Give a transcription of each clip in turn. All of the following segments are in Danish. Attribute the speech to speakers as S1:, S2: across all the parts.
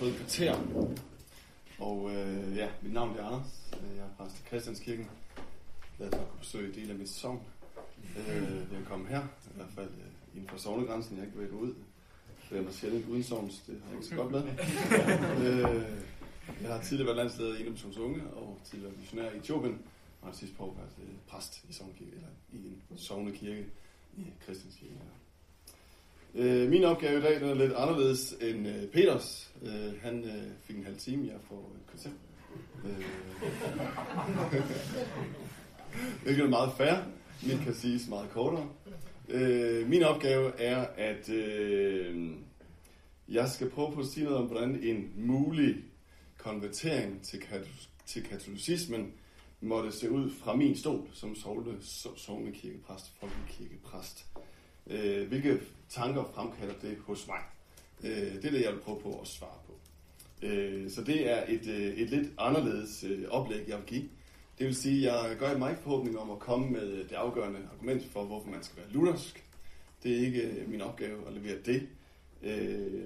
S1: fået et kvarter. Og øh, ja, mit navn er Anders. Øh, Jeg er præst i Christianskirken. Glad for at kunne besøge del af mit sovn. Øh, at komme her, i hvert fald øh, inden for sovnegrænsen. Jeg er ikke ved at gå ud. Det er mig sjældent uden sovns, det har jeg ikke så godt med. øh, jeg har tidligere været landsleder i Enumsons Unge, og tidligere missionær i Etiopien, og sidst på været øh, præst i Sovnkirke, eller i en sovnekirke i Christianskirken. Øh, min opgave i dag den er lidt anderledes end øh, Peters. Øh, han øh, fik en halv time, jeg får et kvarter. Øh, hvilket er meget fair. Min kan siges meget kortere. Øh, min opgave er, at øh, jeg skal prøve på at sige noget om, hvordan en mulig konvertering til, kat- til katolicismen måtte se ud fra min stol som sovle, kirkepræst, folkekirkepræst. Øh, hvilke tanker fremkalder det hos mig? Øh, det er det, jeg vil prøve på at svare på. Øh, så det er et, øh, et lidt anderledes øh, oplæg, jeg vil give. Det vil sige, at jeg gør mig ikke forhåbning om at komme med det afgørende argument for, hvorfor man skal være luthersk. Det er ikke øh, min opgave at levere det. Øh,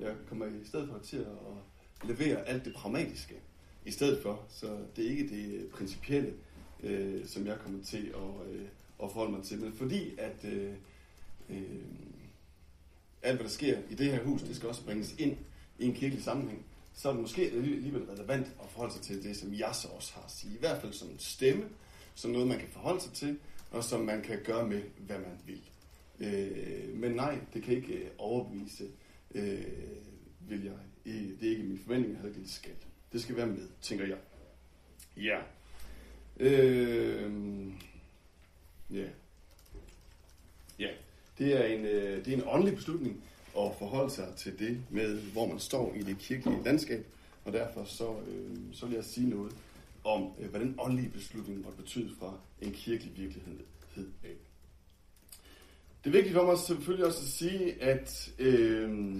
S1: jeg kommer i stedet for til at levere alt det pragmatiske i stedet for. Så det er ikke det øh, principielle, øh, som jeg kommer til at, øh, at forholde mig til. Men fordi at øh, øh, alt, hvad der sker i det her hus, det skal også bringes ind i en kirkelig sammenhæng, så er det måske alligevel relevant at forholde sig til det, som jeg så også har at sige. I hvert fald som en stemme, som noget, man kan forholde sig til, og som man kan gøre med, hvad man vil. Øh, men nej, det kan ikke øh, overbevise, øh, vil jeg. Øh, det er ikke min forventning, at det skal. Det skal være med, tænker jeg. Ja. Øh, ja. Ja. Det er en, øh, det er en åndelig beslutning at forholde sig til det med, hvor man står i det kirkelige landskab. Og derfor så, øh, så vil jeg sige noget om, øh, hvad den åndelige beslutning måtte betyde fra en kirkelig virkelighed af. Det er vigtigt for mig selvfølgelig også at sige, at øh,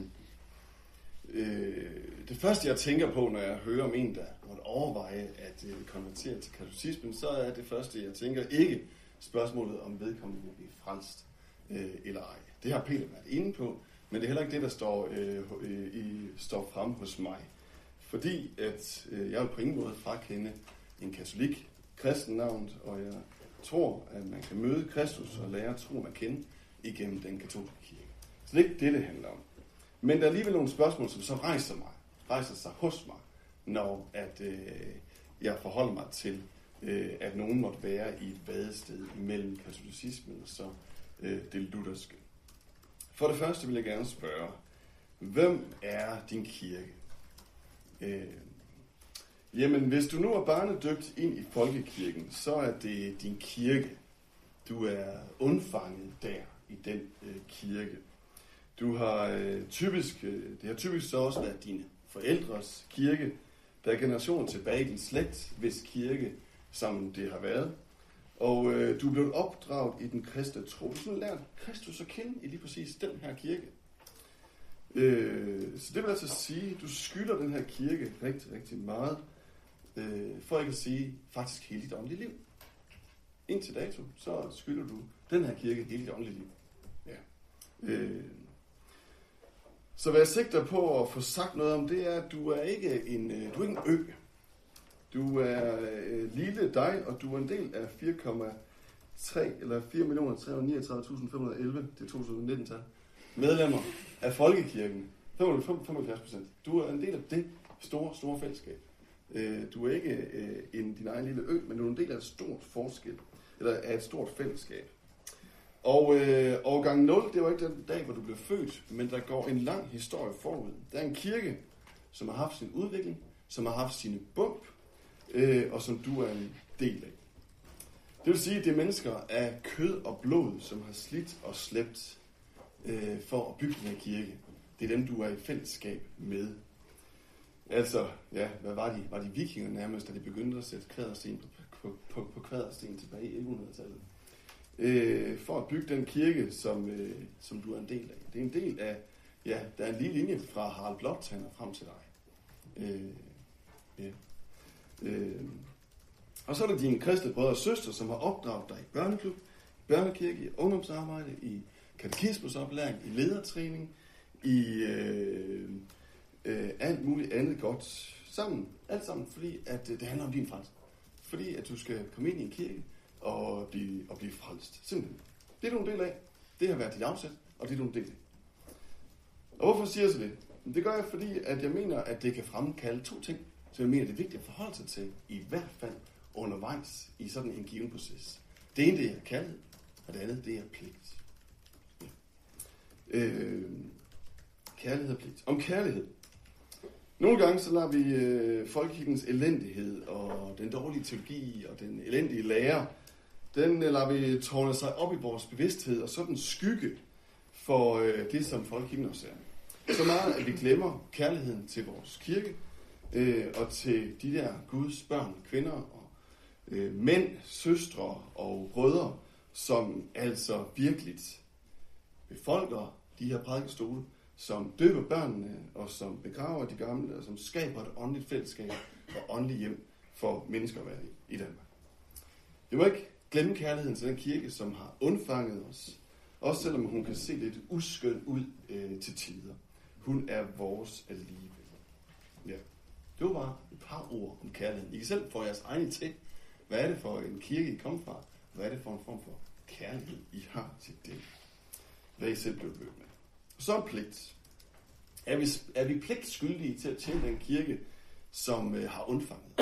S1: øh, det første jeg tænker på, når jeg hører om en, der måtte overveje at øh, konvertere til katolicismen, så er det første jeg tænker ikke spørgsmålet om vedkommende vil blive frelst øh, eller ej. Det har Peter været inde på, men det er heller ikke det, der står, øh, øh i, står frem hos mig. Fordi at øh, jeg vil på ingen måde frakende en katolik kristennavn, og jeg tror, at man kan møde Kristus og lære troen at kende igennem den katolske kirke. Så det er ikke det, det handler om. Men der er alligevel nogle spørgsmål, som så rejser mig, rejser sig hos mig, når at, øh, jeg forholder mig til, øh, at nogen måtte være i et vadested mellem katolicismen og så øh, det lutherske. For det første vil jeg gerne spørge, hvem er din kirke? Øh, jamen, hvis du nu er barnedøbt ind i folkekirken, så er det din kirke. Du er undfanget der i den øh, kirke. Du har øh, typisk, øh, det har typisk så også været dine forældres kirke, der er generationer tilbage i din slægt, hvis kirke, som det har været. Og øh, du er blevet opdraget i den kristne tro. Du har lært Kristus at kende i lige præcis den her kirke. Øh, så det vil altså sige, at du skylder den her kirke rigtig, rigtig meget, øh, for ikke at sige faktisk hele dit åndelige liv. Indtil dato, så skylder du den her kirke hele dit åndelige liv. Ja. Øh, så hvad jeg sigter på at få sagt noget om, det er, at du er ikke en, øh, du er ikke en ø. Du er øh, lille dig, og du er en del af 4,3 eller 4.339.511, det er 2019-tal, medlemmer af Folkekirken. 75 procent. Du er en del af det store, store fællesskab. Øh, du er ikke øh, en din egen lille ø, men du er en del af et stort forskel, eller af et stort fællesskab. Og øh, årgang 0, det var ikke den dag, hvor du blev født, men der går en lang historie forud. Der er en kirke, som har haft sin udvikling, som har haft sine bump, øh, og som du er en del af. Det vil sige, at det er mennesker af kød og blod, som har slidt og slæbt øh, for at bygge den her kirke. Det er dem, du er i fællesskab med. Altså, ja, hvad var de? Var de vikinger nærmest, da de begyndte at sætte kvadersten på, på, på, på kvadersten tilbage i 1100-tallet? Øh, for at bygge den kirke, som, øh, som du er en del af. Det er en del af, ja, der er en lige linje fra Harald Blåtand og frem til dig. Øh, yeah. Øh, og så er der dine kristne brødre og søstre, som har opdraget dig i børneklub, børnekirke, i ungdomsarbejde, i katekismusoplæring, i ledertræning, i, øh, øh, alt muligt andet godt sammen. Alt sammen, fordi at, øh, det handler om din frelse. Fordi at du skal komme ind i en kirke og blive, og blive frelst. Simpelthen. Det er du en del af. Det har været dit afsæt, og det er du en del af. Og hvorfor siger jeg så det? Det gør jeg, fordi at jeg mener, at det kan fremkalde to ting, som jeg mener, det er vigtigt at forholde sig til, i hvert fald undervejs i sådan en given proces. Det ene, det er kaldet, og det andet, det er pligt. Øh, kærlighed og pligt. Om kærlighed. Nogle gange så lader vi øh, folkekirkens elendighed og den dårlige teologi og den elendige lære, den øh, lader vi tårne sig op i vores bevidsthed og sådan skygge for øh, det, som folkekirken også er. Så meget, at vi glemmer kærligheden til vores kirke øh, og til de der Guds børn, kvinder og øh, mænd, søstre og brødre, som altså virkelig befolker de her prædikestole, som døber børnene, og som begraver de gamle, og som skaber et åndeligt fællesskab og åndeligt hjem for mennesker i, i Danmark. Vi må ikke glemme kærligheden til den kirke, som har undfanget os, også selvom hun kan se lidt uskøn ud øh, til tider. Hun er vores alligevel. Det var bare et par ord om kærligheden. I kan selv få jeres egne til. Hvad er det for en kirke, I kommer fra? Hvad er det for en form for kærlighed, I har til det? Hvad I selv blev mødt med. Så en pligt. Er vi, er vi pligtskyldige til at tjene den kirke, som øh, har undfanget?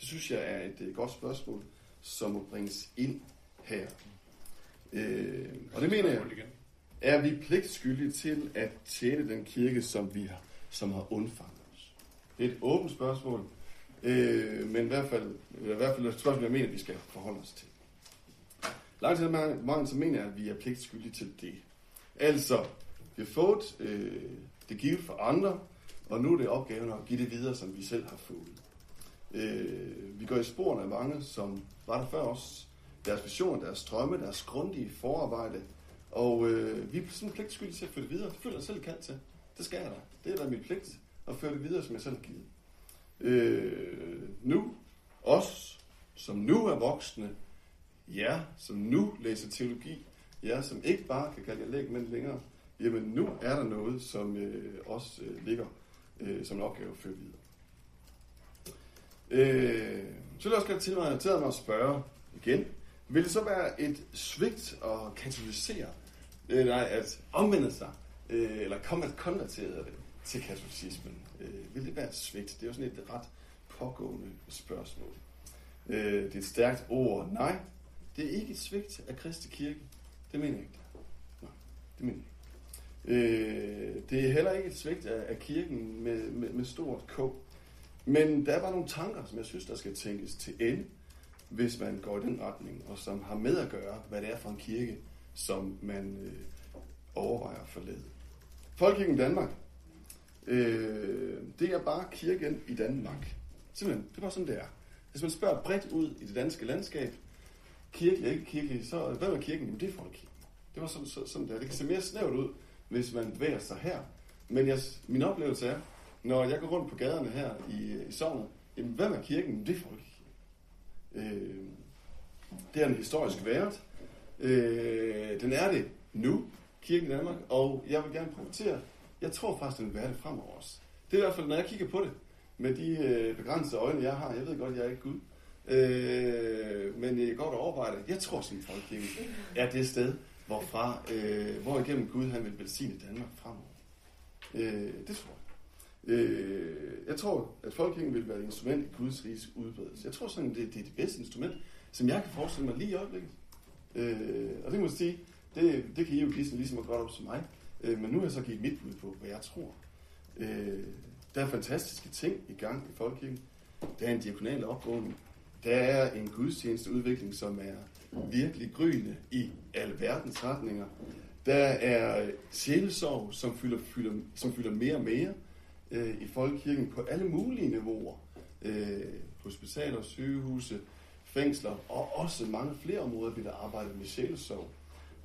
S1: Det synes jeg er et øh, godt spørgsmål, som må bringes ind her. Øh, og det mener jeg, er vi pligtskyldige til at tjene den kirke, som vi har, som har undfanget? Det er et åbent spørgsmål, øh, men i hvert fald, i hvert fald et spørgsmål, jeg mener, vi skal forholde os til. Langt til mange, så mener jeg, at vi er pligtskyldige til det. Altså, vi har fået øh, det givet for andre, og nu er det opgaven at give det videre, som vi selv har fået. Øh, vi går i sporene af mange, som var der før os. Deres visioner, deres drømme, deres grundige forarbejde. Og øh, vi er sådan pligtskyldige til at føre videre. Det føler jeg selv kaldt til. Det skal jeg da. Det er da min pligt og føre det videre, som jeg selv har givet. Øh, nu, os, som nu er voksne, ja, som nu læser teologi, jer, som ikke bare kan kalde jer lægmænd men længere, jamen nu er der noget, som øh, også øh, ligger øh, som en opgave at føre videre. Øh, så vil jeg også gerne til mig, mig at spørge igen, vil det så være et svigt at katalysere, øh, nej, at omvende sig, øh, eller komme at konvertere det til katolicismen? Øh, vil det være svigt? Det er jo sådan et ret pågående spørgsmål. Øh, det er et stærkt ord. Nej, det er ikke et svigt af Kristi Kirke. Det mener jeg ikke. Nej, det mener jeg ikke. Øh, det er heller ikke et svigt af, af kirken med, med, med stort K. Men der er bare nogle tanker, som jeg synes, der skal tænkes til ende, hvis man går i den retning, og som har med at gøre, hvad det er for en kirke, som man øh, overvejer at forlade. Folkekirken Danmark, øh, det er bare kirken i Danmark. Simpelthen, det er bare sådan, det er. Hvis man spørger bredt ud i det danske landskab, kirkelig ikke kirkelig, så hvad er kirken? Jamen, det er folkekirken. Det var sådan, sådan der. Det kan se mere snævert ud, hvis man bevæger sig her. Men jeg, min oplevelse er, når jeg går rundt på gaderne her i, i sovnet, jamen hvad er kirken? Det er folkekirken. Øh, det er en historisk vært. Øh, den er det nu, kirken i Danmark, og jeg vil gerne promotere, jeg tror faktisk, den vil være det fremover også. Det er i hvert fald, når jeg kigger på det, med de øh, begrænsede øjne, jeg har. Jeg ved godt, jeg er ikke Gud. Øh, men jeg går og det. Jeg tror simpelthen, folkekirken er det sted, hvorfra, øh, hvor igennem Gud han vil velsigne Danmark fremover. Øh, det tror jeg. Øh, jeg tror, at folkekirken vil være et instrument i Guds riges udbredelse. Jeg tror sådan, det, det er det bedste instrument, som jeg kan forestille mig lige i øjeblikket. Øh, og det må jeg sige, det, det kan I jo give sådan lige at godt op som mig. Øh, men nu har jeg så givet mit bud på, hvad jeg tror. Øh, der er fantastiske ting i gang i folkekirken. Der er en diakonal opvågning. Der er en gudstjenesteudvikling, som er virkelig gryende i alle verdens retninger. Der er sjælesorg, som fylder, fylder, som fylder mere og mere øh, i folkekirken på alle mulige niveauer. Øh, hospitaler, sygehuse, fængsler og også mange flere områder bliver der arbejdet med sjælesorg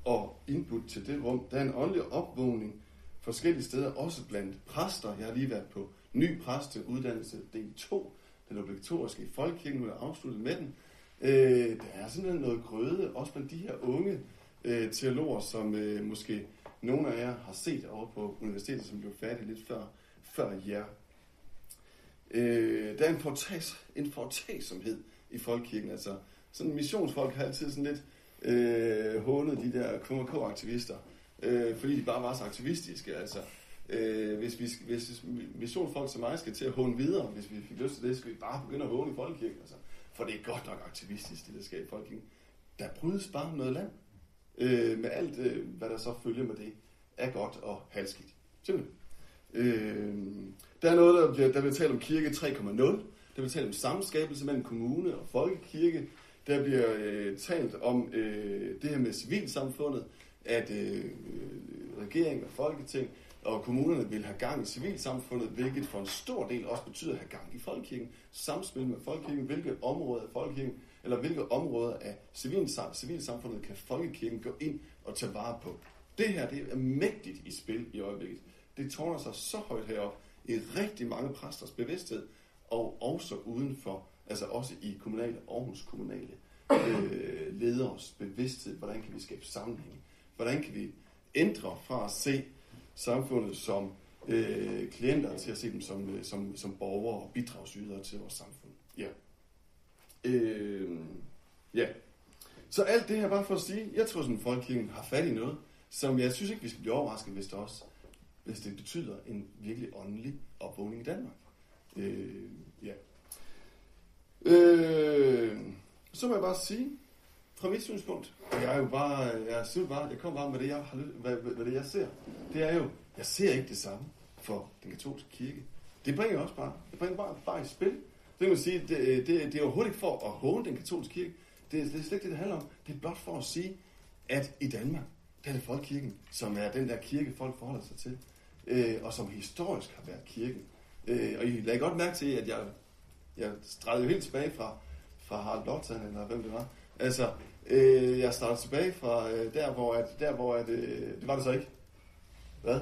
S1: og input til det rum. Der er en åndelig opvågning forskellige steder, også blandt præster. Jeg har lige været på ny præsteuddannelse del 2, den obligatoriske i folkekirken, nu er afsluttet med den. Øh, der er simpelthen noget grøde, også blandt de her unge øh, teologer, som øh, måske nogle af jer har set over på universitetet, som blev færdig lidt før, før jer. Øh, der er en, fortags, en fortagsomhed i folkekirken. Altså, sådan missionsfolk har altid sådan lidt øh, hånede de der KMK-aktivister, øh, fordi de bare var så aktivistiske. Altså, øh, hvis, vi, hvis missionfolk som mig skal til at håne videre, hvis vi fik lyst til det, skal vi bare begynde at håne i folkekirken. Altså, for det er godt nok aktivistisk, det der sker i folkekirken. Der brydes bare noget land. Øh, med alt, øh, hvad der så følger med det, er godt og halskidt. Simpelthen. Øh, der er noget, der bliver, der bliver talt om kirke 3.0. Der bliver talt om samskabelse mellem kommune og folkekirke. Der bliver øh, talt om øh, det her med civilsamfundet, at øh, øh regeringen og folketing og kommunerne vil have gang i civilsamfundet, hvilket for en stor del også betyder at have gang i folkekirken. Samspil med folkekirken, hvilke områder af folkekirken, eller hvilke områder af civilsamfundet kan folkekirken gå ind og tage vare på. Det her det er mægtigt i spil i øjeblikket. Det tårner sig så højt herop i rigtig mange præsters bevidsthed, og også udenfor, altså også i kommunale, Aarhus kommunale øh, leders bevidsthed, hvordan kan vi skabe sammenhæng, hvordan kan vi ændre fra at se samfundet som øh, klienter til at se dem som, øh, som, som borgere og bidragsydere til vores samfund. Ja. Øh, ja. Så alt det her bare for at sige, jeg tror sådan, folkekirken har fat i noget, som jeg synes ikke, vi skal blive overrasket, hvis det også hvis det betyder en virkelig åndelig opvågning i Danmark. Øh, ja. Øh, så må jeg bare sige, fra mit synspunkt, jeg er jo bare, jeg, synes bare, jeg kommer bare med det, jeg har, hvad, hvad, det, jeg ser. Det er jo, jeg ser ikke det samme for den katolske kirke. Det bringer også bare, det bringer bare, bare i spil. Det kan man sige, det, øh, det, det er overhovedet ikke for at håne den katolske kirke. Det, det er slet ikke det, det handler om. Det er blot for at sige, at i Danmark, der er det folkekirken, som er den der kirke, folk forholder sig til, øh, og som historisk har været kirken. Øh, og I lagde godt mærke til, at jeg, jeg stregede helt tilbage fra, fra Harald Blåtand, eller hvem det var. Altså, øh, jeg startede tilbage fra øh, der, hvor, at, der, hvor at, øh, det var det så ikke. Hvad?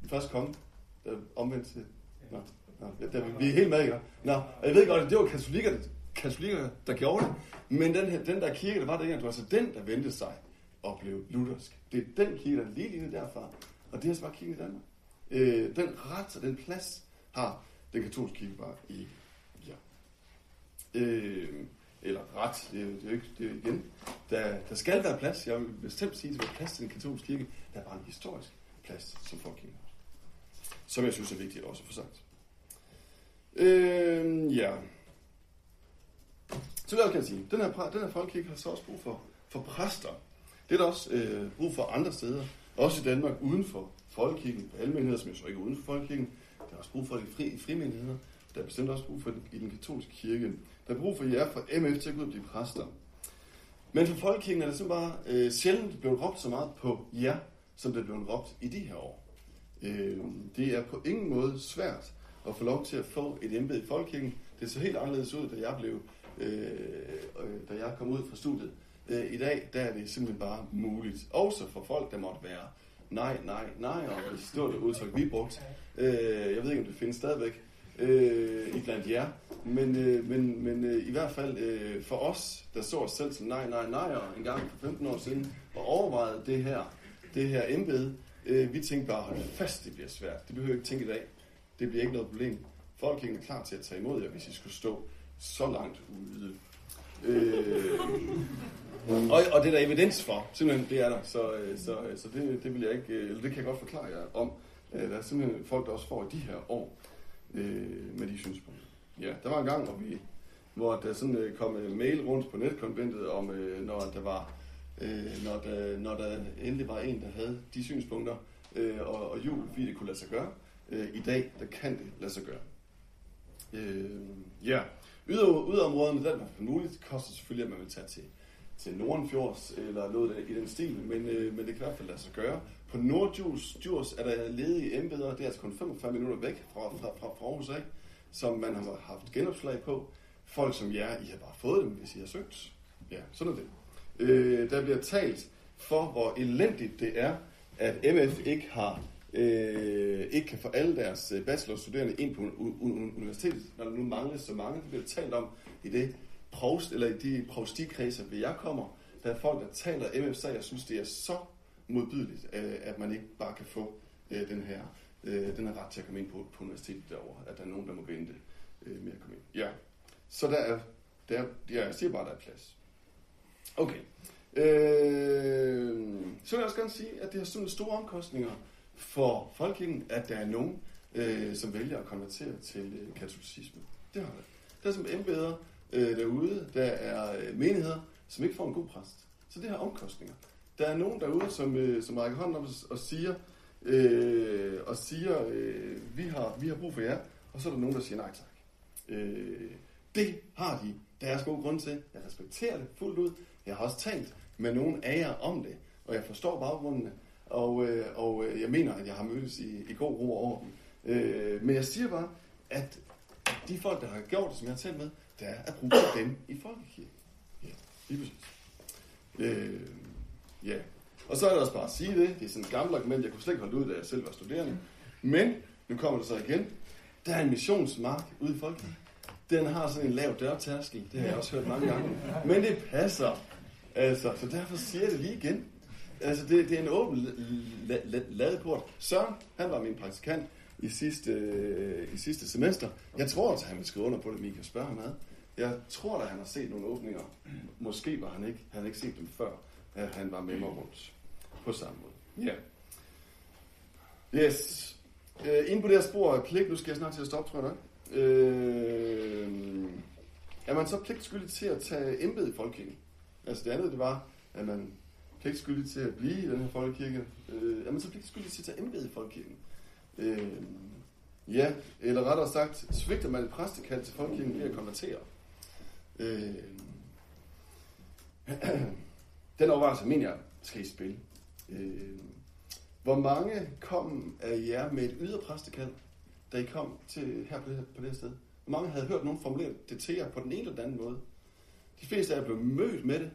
S1: Den første konge, der omvendt til... Nå, nå, der, vi er helt med, ikke? Nå, og jeg ved godt, at det var katolikker, katolikker der gjorde det, men den, her, den der kirke, der var dengang, det var altså den, der vendte sig og blev luthersk. Det er den kirke, der er lige lige derfra. Og det er så bare kirken i Danmark. Øh, den ret og den plads har den katolske kirke bare i Øh, eller ret, det er, det er ikke det er igen. Der, der skal være plads. Jeg vil bestemt sige, at der er plads til den katolske kirke. Der er bare en historisk plads, som folk kender. Som jeg synes er vigtigt også at sagt. Øh, ja. Så det kan jeg sige? Den her, den her folkekirke har så også brug for, for præster. Det er der også øh, brug for andre steder. Også i Danmark uden for folkekirken, almenheder, som jo så ikke er uden for folkekirken. Der er også brug for det i, fri, i frimenigheder. Der er bestemt også brug for i den katolske kirke. Der er brug for jer fra MF til at gå ud og blive præster. Men for folkekirken er det simpelthen bare øh, sjældent blevet råbt så meget på jer, som det er blevet råbt i de her år. Øh, det er på ingen måde svært at få lov til at få et embede i folkekirken. Det så helt anderledes ud, da jeg blev, øh, øh da jeg kom ud fra studiet. Øh, I dag, der er det simpelthen bare muligt. Også for folk, der måtte være nej, nej, nej, og det stort udtryk, vi brugte. Øh, jeg ved ikke, om det findes stadigvæk øh, i blandt jer, men, øh, men, men øh, i hvert fald øh, for os, der så os selv som nej, nej, nej, og en gang for 15 år siden, og overvejede det her, det her embede, øh, vi tænkte bare, hold fast, det bliver svært. Det behøver ikke tænke i dag. Det bliver ikke noget problem. Folk er klar til at tage imod jer, hvis I skulle stå så langt ude. Øh, og, og det er der evidens for, simpelthen, det er der. Så, øh, så, øh, så det, det vil jeg ikke, øh, eller det kan jeg godt forklare jer om. Øh, der er simpelthen folk, der også får i de her år øh, med de synspunkter. Ja, der var en gang, hvor, vi, hvor der sådan øh, kom en mail rundt på netkonventet om, øh, når der var øh, når, der, når der endelig var en, der havde de synspunkter, øh, og, og jul, fordi det kunne lade sig gøre. Øh, I dag, der kan det lade sig gøre. Øh, ja, Yder, yderområderne, der for muligt. Det koster selvfølgelig, at man vil tage til til Nordenfjords eller noget i den stil, men, øh, men det kan i hvert fald lade sig gøre. På Nordjurs er der ledige embeder, det er altså kun 45 minutter væk fra, fra, fra, fra Aarhus af, som man har haft genopslag på. Folk som jer, I har bare fået dem, hvis I har søgt. Ja, sådan er det. Øh, der bliver talt for, hvor elendigt det er, at MF ikke har øh, ikke kan få alle deres øh, bachelorstuderende ind på universitetet, når der nu mangler så mange. Det bliver talt om i det provst, eller i de provstikredser, hvor jeg kommer, der er folk, der taler MF-sag, jeg synes, det er så modbydeligt, øh, at man ikke bare kan få øh, den her øh, den her ret til at komme ind på, på universitetet derovre, at der er nogen, der må vente med at komme ind. Ja, så der er, der, ja, jeg siger bare, at der er plads. Okay. Øh, så vil jeg også gerne sige, at det har sådan store omkostninger for folkekirken, at der er nogen, øh, som vælger at konvertere til øh, katolicisme. Det har det. Der er som embeder øh, derude, der er øh, menigheder, som ikke får en god præst. Så det har omkostninger. Der er nogen derude, som, øh, som rækker hånden op og siger, øh, og siger øh, vi, har, vi har brug for jer, og så er der nogen, der siger nej tak. Øh, det har de deres gode grund til. Jeg respekterer det fuldt ud. Jeg har også talt med nogen af jer om det, og jeg forstår baggrundene, og, øh, og øh, jeg mener, at jeg har mødtes i, i god ro over dem. Øh, men jeg siger bare, at de folk, der har gjort det, som jeg har talt med, der er brug for dem i folkekirken. Ja, lige præcis. Øh, ja. Og så er det også bare at sige det. Det er sådan et gammelt argument, jeg kunne slet ikke holde ud, da jeg selv var studerende. Men, nu kommer det så igen. Der er en missionsmark ude i folk. Den har sådan en lav dørtærskel. Det har jeg også hørt mange gange. Men det passer. Altså, så derfor siger jeg det lige igen. Altså, det, det er en åben ladeport. Søren, han var min praktikant i sidste, øh, i sidste semester. Jeg tror, at han vil skrive under på det, men I kan spørge ham ad. Jeg tror da, han har set nogle åbninger. Måske var han ikke. Han havde ikke set dem før, at han var med mig rundt på samme måde. Ja. Yeah. Yes. Øh, inde på det her spor af pligt, nu skal jeg snart til at stoppe, tror jeg nok. Uh, er man så pligtskyldig til at tage embed i folkekirken? Altså det andet, det var, at man pligtskyldig til at blive i den her folkekirke. Øh, er man så pligtskyldig til at tage embed i folkekirken? Øh, ja, eller rettere sagt, svigter man et præstekald til folkekirken ved at konvertere? Øh, den overvejelse, mener jeg, skal I spille. Øh, hvor mange kom af jer med et ydre præstekald, da I kom til her på det, på det her sted? Hvor mange havde hørt nogen formulere det til jer på den ene eller den anden måde? De fleste af jer blev mødt med det.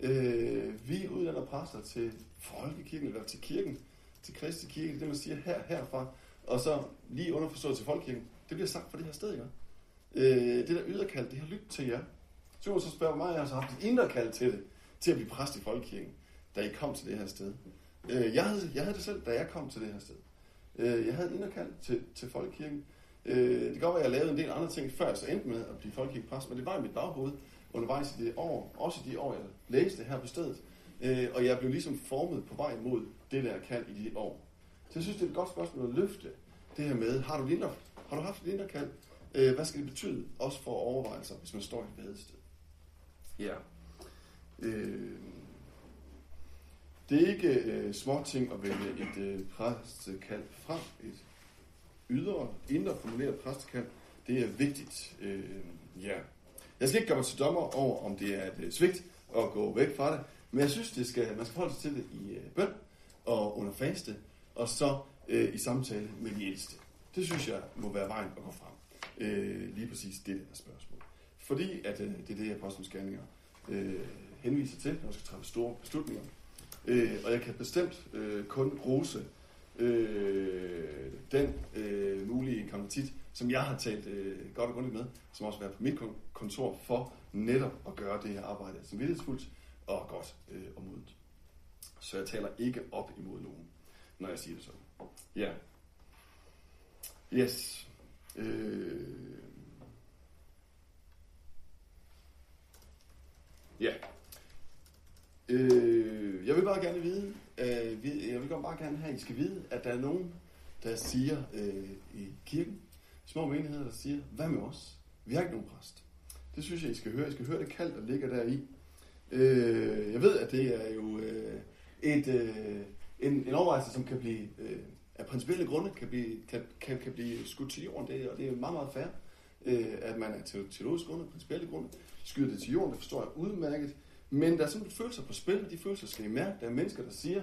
S1: Øh, vi uddanner præster til folkekirken, eller til kirken, til Kristi kirke, det man siger her, herfra, og så lige underforstået til folkekirken. Det bliver sagt fra det her sted, ikke? Øh, det der yderkald, det har lyttet til jer. Så må så spørge mig, jeg har så haft et indre kald til det, til at blive præst i folkekirken da I kom til det her sted. Øh, jeg, havde, jeg havde det selv, da jeg kom til det her sted. Øh, jeg havde inderkald til, til folkekirken. Øh, det kan godt være, at jeg lavede en del andre ting, før jeg så endte med at blive folkekirkepræst, men det var i mit baghoved undervejs i det år, også i de år, jeg læste her på stedet. Øh, og jeg blev ligesom formet på vej mod det der kald i de år. Så jeg synes, det er et godt spørgsmål at løfte det her med, har du, linder, har du haft et inderkald? Øh, hvad skal det betyde? Også for overvejelser, hvis man står i et vadested. Ja. Øh, det er ikke øh, små ting at vælge et øh, præstekald frem, et ydre, indre formuleret præstekald. Det er vigtigt. Øh, ja. Jeg skal ikke gøre mig til dommer over, om det er et øh, svigt at gå væk fra det, men jeg synes, det skal, man skal holde sig til det i øh, bøn og under faste, og så øh, i samtale med de ældste. Det synes jeg må være vejen at gå frem. Øh, lige præcis det der spørgsmål. Fordi at øh, det er det, apostlenes gerninger øh, henviser til, når man skal træffe store beslutninger. Øh, og jeg kan bestemt øh, kun rose øh, den øh, mulige konvertit, som jeg har talt øh, godt og grundigt med, som også har været på mit kontor for netop at gøre det her arbejde som vidtighedsfuldt og godt øh, og modigt. Så jeg taler ikke op imod nogen, når jeg siger det sådan. Ja. Yes. Øh. Ja. Øh, jeg vil bare gerne vide, øh, jeg vil bare gerne have, at I skal vide, at der er nogen, der siger øh, i kirken, små menigheder, der siger, hvad med os? Vi har ikke nogen præst. Det synes jeg, I skal høre. I skal høre det kald, der ligger deri. Øh, jeg ved, at det er jo øh, et, øh, en, en overvejelse, som kan blive, øh, af principielle grunde, kan blive, kan, kan, kan blive skudt til jorden. Det, og det er meget, meget fair, øh, at man er teologisk grunde, principielle grunde, skyder det til jorden. Det forstår jeg udmærket. Men der er simpelthen følelser på spil, og de følelser skal I mærke. Der er mennesker, der siger,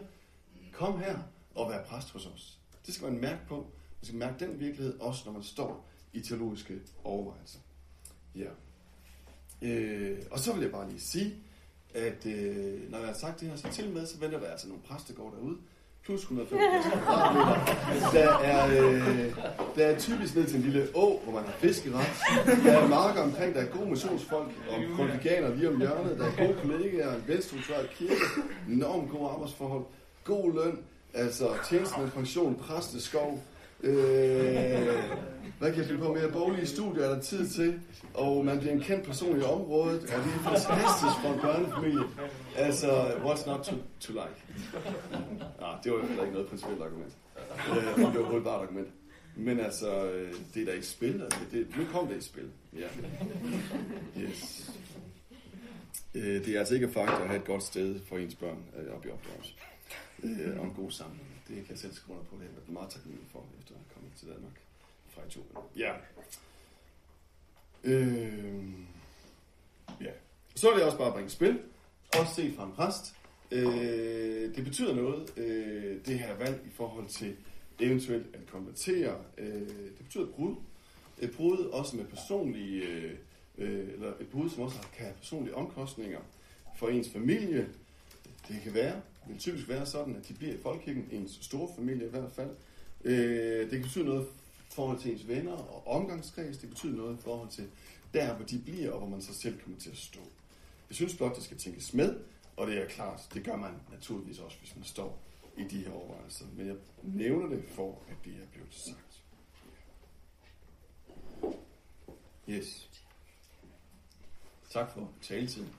S1: kom her og vær præst hos os. Det skal man mærke på. Man skal mærke den virkelighed, også når man står i teologiske overvejelser. Ja. Øh, og så vil jeg bare lige sige, at øh, når jeg har sagt det her, så til med, så venter der altså nogle præstegård derude, plus 150 kvadratmeter. Altså, der er, øh, der er typisk ned til en lille å, hvor man har fiskeret. Der er marker omkring, der er gode missionsfolk og kolleganer lige om hjørnet. Der er gode kollegaer, en velstruktureret kirke, enormt gode arbejdsforhold, god løn, altså tjeneste pension, præsteskov, Øh, hvad kan jeg finde på mere? Boglige studier er der tid til, og man bliver en kendt person i området, og det er fantastisk for en børnefamilie. Altså, what's not to, to like? Ah, det var jo heller ikke noget principielt argument. Øh, det var jo bare et argument. Men altså, øh, det er da ikke spil. Altså, det, nu kom det i spil. Ja. Yes. Øh, det er altså ikke fakta at have et godt sted for ens børn øh, op i opdragelse. Øh, og en god sammenhæng. Det kan jeg selv skrive under på. Det har jeg meget taknemmelig for, efter at have kommet til Danmark fra Etiopien. Ja. Øh, ja. Så er jeg også bare at bringe spil. Også se fra en præst. Øh, det betyder noget, øh, det her valg i forhold til eventuelt at konvertere. Øh, det betyder brud. Et brud også med personlige, øh, øh eller et brud, som også kan have personlige omkostninger for ens familie. Det kan være, vil typisk være sådan, at de bliver i folkekirken, ens store familie i hvert fald. Øh, det kan betyde noget i forhold til ens venner og omgangskreds. Det betyder noget i forhold til der, hvor de bliver, og hvor man så selv kommer til at stå. Jeg synes blot, det skal tænkes med, og det er klart, det gør man naturligvis også, hvis man står i de her overvejelser. Men jeg nævner det for, at det er blevet sagt. Yes. Tak for taletiden.